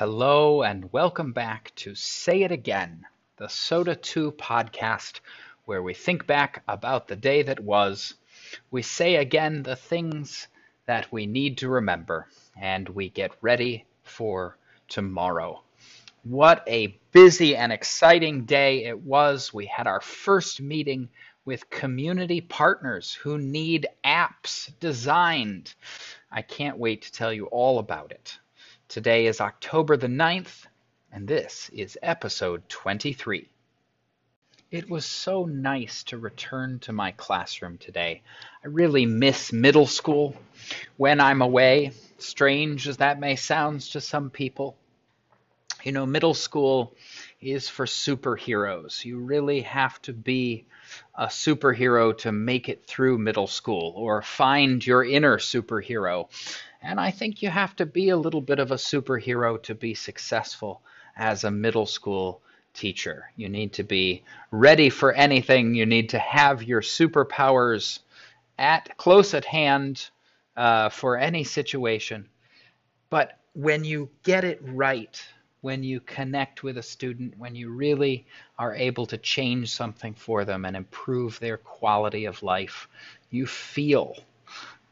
Hello and welcome back to Say It Again, the SOTA 2 podcast, where we think back about the day that was. We say again the things that we need to remember, and we get ready for tomorrow. What a busy and exciting day it was. We had our first meeting with community partners who need apps designed. I can't wait to tell you all about it. Today is October the 9th, and this is episode 23. It was so nice to return to my classroom today. I really miss middle school when I'm away, strange as that may sound to some people. You know, middle school is for superheroes. You really have to be a superhero to make it through middle school or find your inner superhero. And I think you have to be a little bit of a superhero to be successful as a middle school teacher. You need to be ready for anything. You need to have your superpowers at close at hand uh, for any situation. But when you get it right, when you connect with a student, when you really are able to change something for them and improve their quality of life, you feel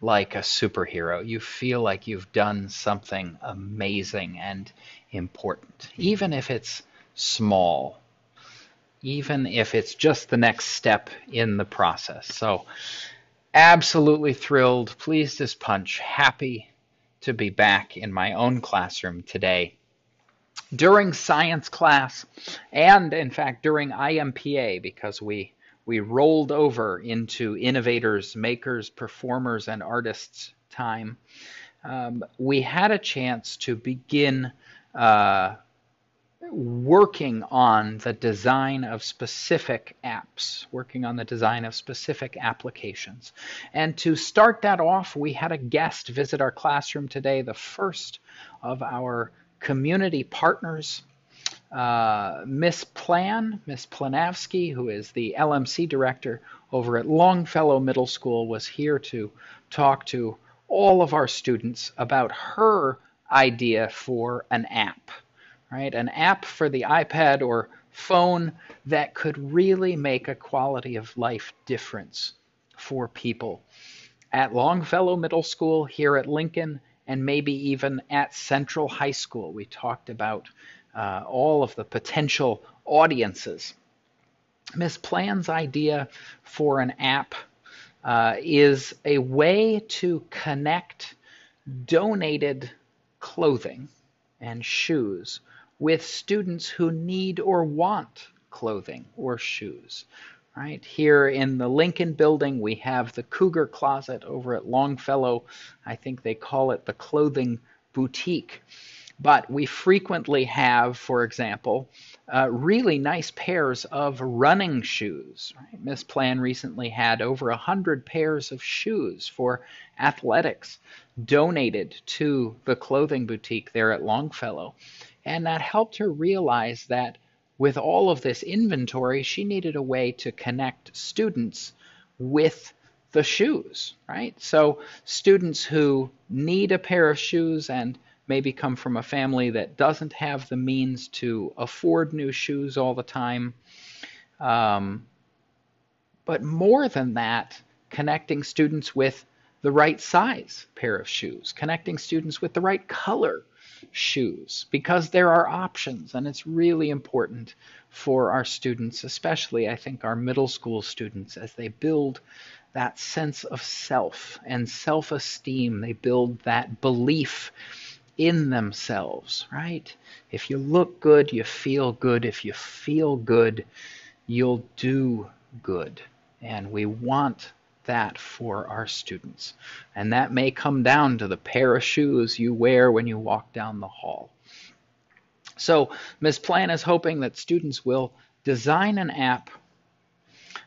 like a superhero. You feel like you've done something amazing and important, even if it's small, even if it's just the next step in the process. So, absolutely thrilled, pleased as punch, happy to be back in my own classroom today. During science class, and in fact during IMPA, because we we rolled over into innovators, makers, performers, and artists time. Um, we had a chance to begin uh, working on the design of specific apps, working on the design of specific applications. And to start that off, we had a guest visit our classroom today, the first of our community partners uh, Miss Plan, Miss Planavsky, who is the LMC director over at Longfellow Middle School, was here to talk to all of our students about her idea for an app, right? An app for the iPad or phone that could really make a quality of life difference for people at Longfellow Middle School, here at Lincoln, and maybe even at Central High School. We talked about uh, all of the potential audiences. Miss Plan's idea for an app uh, is a way to connect donated clothing and shoes with students who need or want clothing or shoes. Right here in the Lincoln building, we have the Cougar Closet over at Longfellow. I think they call it the Clothing Boutique. But we frequently have, for example, uh, really nice pairs of running shoes. Right? Miss Plan recently had over a hundred pairs of shoes for athletics donated to the clothing boutique there at Longfellow, and that helped her realize that with all of this inventory, she needed a way to connect students with the shoes, right? So students who need a pair of shoes and maybe come from a family that doesn't have the means to afford new shoes all the time. Um, but more than that, connecting students with the right size pair of shoes, connecting students with the right color shoes, because there are options, and it's really important for our students, especially I think our middle school students, as they build that sense of self and self esteem, they build that belief in themselves, right? If you look good, you feel good. If you feel good, you'll do good. And we want that for our students. And that may come down to the pair of shoes you wear when you walk down the hall. So, Ms. Plan is hoping that students will design an app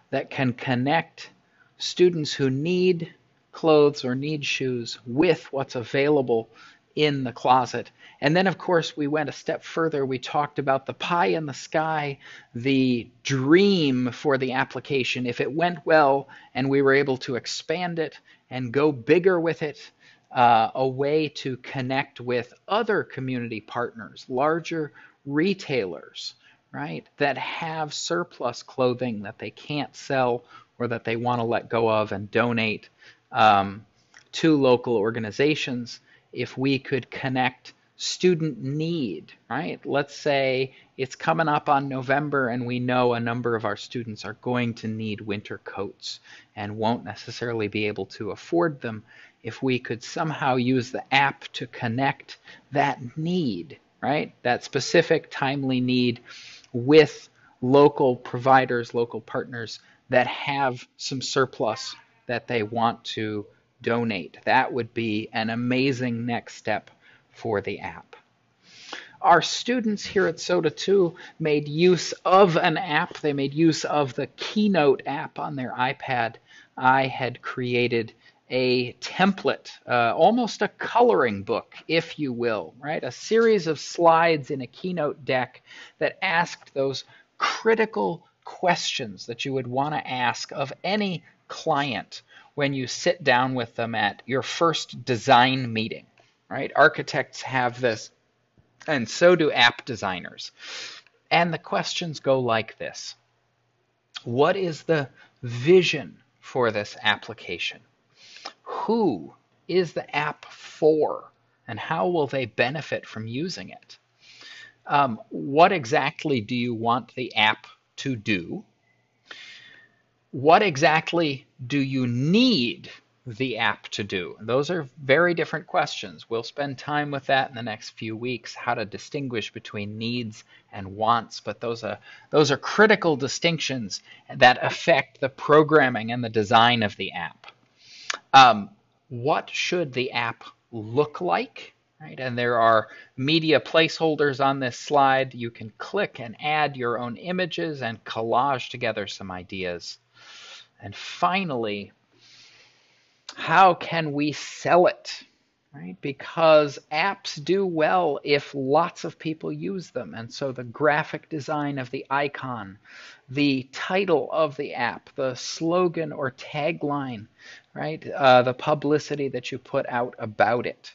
that can connect students who need clothes or need shoes with what's available in the closet. And then, of course, we went a step further. We talked about the pie in the sky, the dream for the application. If it went well and we were able to expand it and go bigger with it, uh, a way to connect with other community partners, larger retailers, right, that have surplus clothing that they can't sell or that they want to let go of and donate um, to local organizations. If we could connect student need, right? Let's say it's coming up on November and we know a number of our students are going to need winter coats and won't necessarily be able to afford them. If we could somehow use the app to connect that need, right? That specific timely need with local providers, local partners that have some surplus that they want to donate. That would be an amazing next step for the app. Our students here at SOTA 2 made use of an app. They made use of the Keynote app on their iPad. I had created a template, uh, almost a coloring book, if you will, right? A series of slides in a Keynote deck that asked those critical questions that you would want to ask of any client when you sit down with them at your first design meeting right? Architects have this, and so do app designers. And the questions go like this What is the vision for this application? Who is the app for? And how will they benefit from using it? Um, what exactly do you want the app to do? What exactly do you need the app to do? Those are very different questions. We'll spend time with that in the next few weeks, how to distinguish between needs and wants, but those are those are critical distinctions that affect the programming and the design of the app. Um, what should the app look like? Right, and there are media placeholders on this slide. You can click and add your own images and collage together some ideas. And finally, how can we sell it? Right? Because apps do well if lots of people use them. And so the graphic design of the icon, the title of the app, the slogan or tagline, right? Uh, the publicity that you put out about it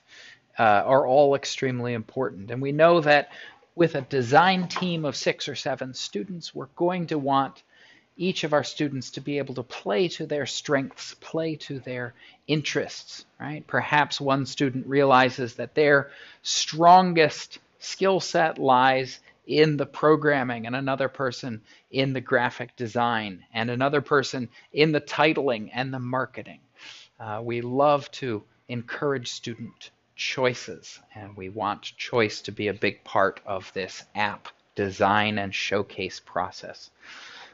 uh, are all extremely important. And we know that with a design team of six or seven students, we're going to want each of our students to be able to play to their strengths, play to their interests, right? Perhaps one student realizes that their strongest skill set lies in the programming and another person in the graphic design and another person in the titling and the marketing. Uh, we love to encourage student choices and we want choice to be a big part of this app design and showcase process.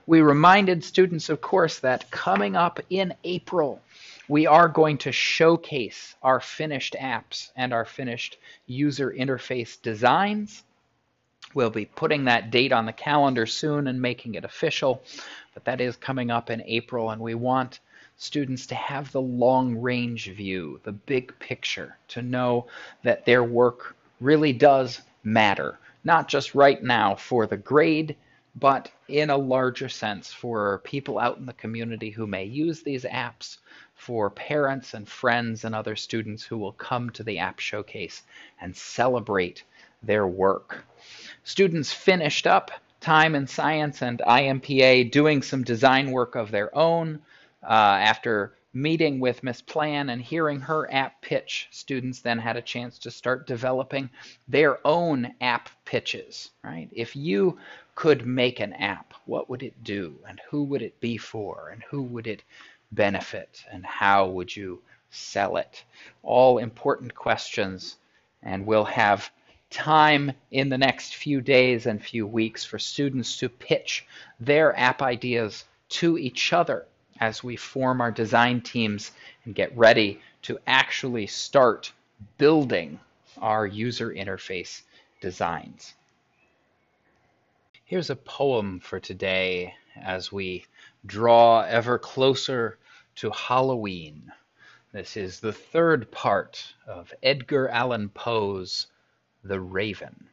We reminded students, of course, that coming up in April, we are going to showcase our finished apps and our finished user interface designs. We'll be putting that date on the calendar soon and making it official, but that is coming up in April, and we want students to have the long range view, the big picture, to know that their work really does matter, not just right now for the grade, but in a larger sense for people out in the community who may use these apps, for parents and friends and other students who will come to the app showcase and celebrate their work. Students finished up time in science and IMPA doing some design work of their own Uh, after meeting with Miss Plan and hearing her app pitch, students then had a chance to start developing their own app pitches, right? If you could make an app, what would it do? And who would it be for? And who would it benefit? And how would you sell it? All important questions. And we'll have time in the next few days and few weeks for students to pitch their app ideas to each other as we form our design teams and get ready to actually start building our user interface designs. Here's a poem for today as we draw ever closer to Halloween. This is the third part of Edgar Allan Poe's The Raven.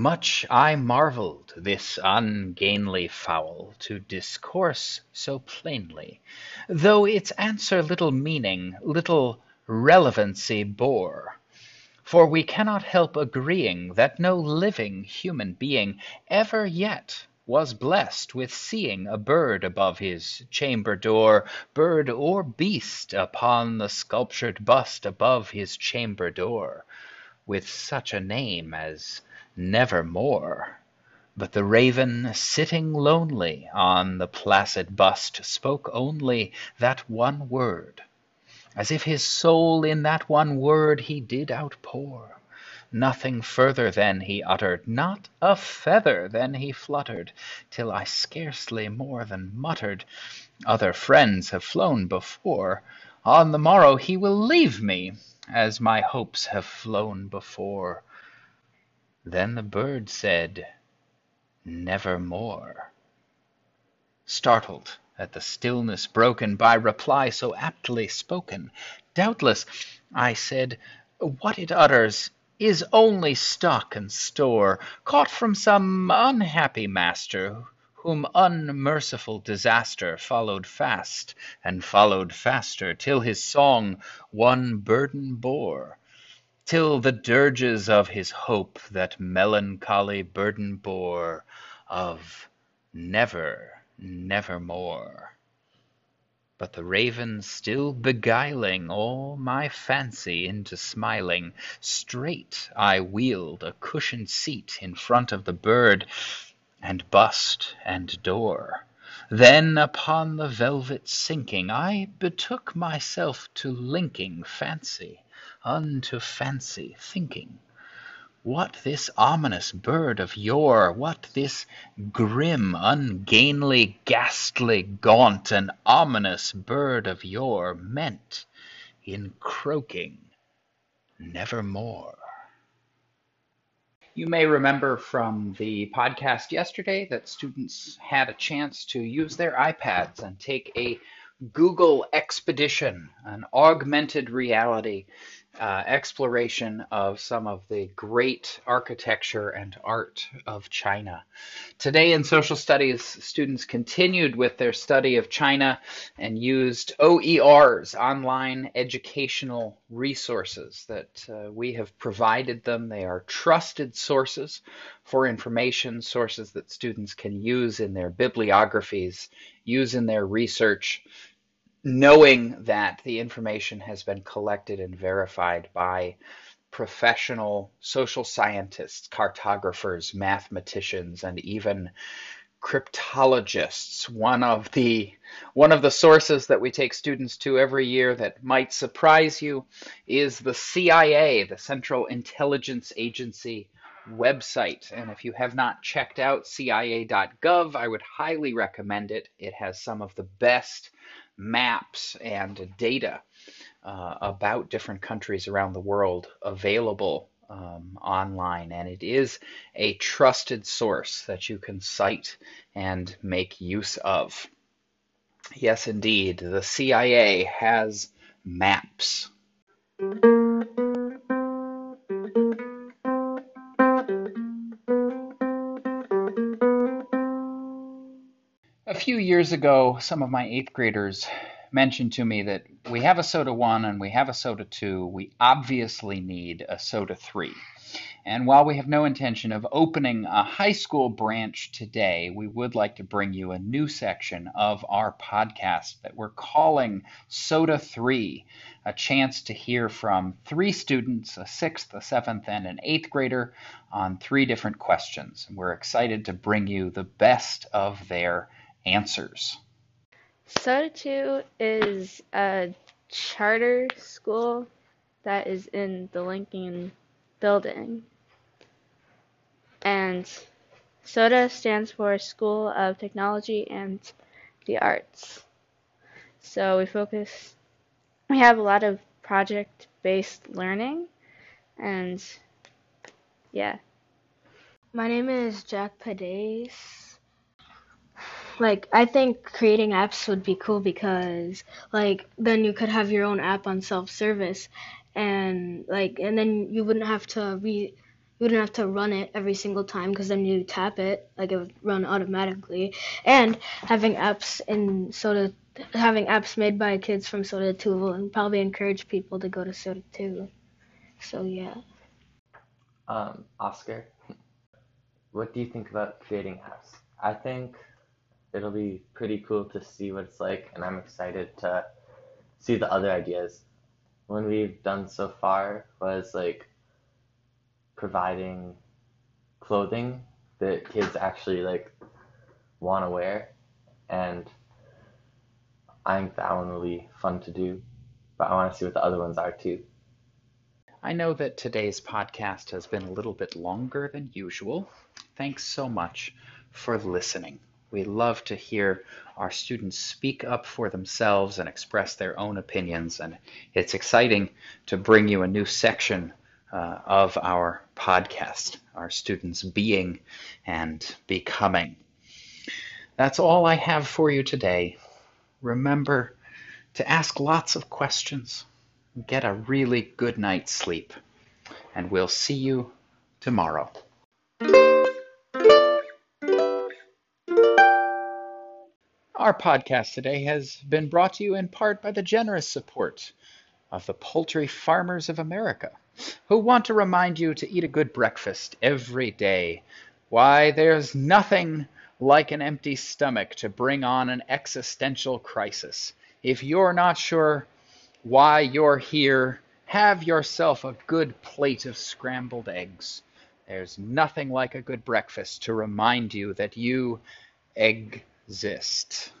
Much I marvelled this ungainly fowl To discourse so plainly, Though its answer little meaning, little relevancy bore. For we cannot help agreeing That no living human being Ever yet was blessed with seeing A bird above his chamber door, Bird or beast upon the sculptured bust Above his chamber door, With such a name as Nevermore. But the raven, sitting lonely On the placid bust, spoke only That one word, as if his soul In that one word he did outpour. Nothing further then he uttered, Not a feather then he fluttered, Till I scarcely more than muttered, "Other friends have flown before, On the morrow he will leave me, As my hopes have flown before." Then the bird said, "Nevermore." Startled at the stillness broken By reply so aptly spoken, Doubtless I said, "What it utters Is only stock and store, Caught from some unhappy master, Whom unmerciful disaster Followed fast and followed faster, Till his song one burden bore. Till the dirges of his hope That melancholy burden bore Of Never, Nevermore. But the raven still beguiling All my fancy into smiling, Straight I wheeled a cushioned seat In front of the bird, and bust and door. Then upon the velvet sinking, I betook myself to linking Fancy unto fancy, thinking What this ominous bird of yore, What this grim, ungainly, ghastly, gaunt, And ominous bird of yore Meant in croaking "Nevermore." You may remember from the podcast yesterday that students had a chance to use their iPads and take a Google Expedition, an augmented reality uh, exploration of some of the great architecture and art of China. Today in social studies, students continued with their study of China and used OERs, online educational resources that uh, we have provided them. They are trusted sources for information, sources that students can use in their bibliographies, use in their research, knowing that the information has been collected and verified by professional social scientists, cartographers, mathematicians, and even cryptologists. One of the one of the sources that we take students to every year that might surprise you is the CIA, the Central Intelligence Agency website. And if you have not checked out cia.gov, I would highly recommend it. It has some of the best maps and data uh, about different countries around the world available um, online, and it is a trusted source that you can cite and make use of. Yes, indeed, the CIA has maps. Few years ago, some of my eighth graders mentioned to me that we have a SOTA 1 and we have a SOTA 2. We obviously need a SOTA 3. And while we have no intention of opening a high school branch today, we would like to bring you a new section of our podcast that we're calling SOTA 3, a chance to hear from three students, a sixth, a seventh, and an eighth grader, on three different questions. We're excited to bring you the best of their answers. SOTA 2 is a charter school that is in the Lincoln building. And SOTA stands for School of Technology and the Arts. So we focus, we have a lot of project based learning, and yeah. My name is Jack Pades like I think creating apps would be cool because like then you could have your own app on self-service and like and then you wouldn't have to re you wouldn't have to run it every single time because then you tap it, like it would run automatically. And having apps in SOTA, having apps made by kids from SOTA 2 will probably encourage people to go to SOTA 2. So yeah. Um, Oscar, what do you think about creating apps? I think it'll be pretty cool to see what it's like, and I'm excited to see the other ideas. What we've done so far was like providing clothing that kids actually like want to wear, and I think that one will be fun to do. But I want to see what the other ones are too. I know that today's podcast has been a little bit longer than usual. Thanks so much for listening. We love to hear our students speak up for themselves and express their own opinions, and it's exciting to bring you a new section uh, of our podcast, our students being and becoming. That's all I have for you today. Remember to ask lots of questions, get a really good night's sleep, and we'll see you tomorrow. Our podcast today has been brought to you in part by the generous support of the Poultry Farmers of America, who want to remind you to eat a good breakfast every day. Why, there's nothing like an empty stomach to bring on an existential crisis. If you're not sure why you're here, have yourself a good plate of scrambled eggs. There's nothing like a good breakfast to remind you that you exist.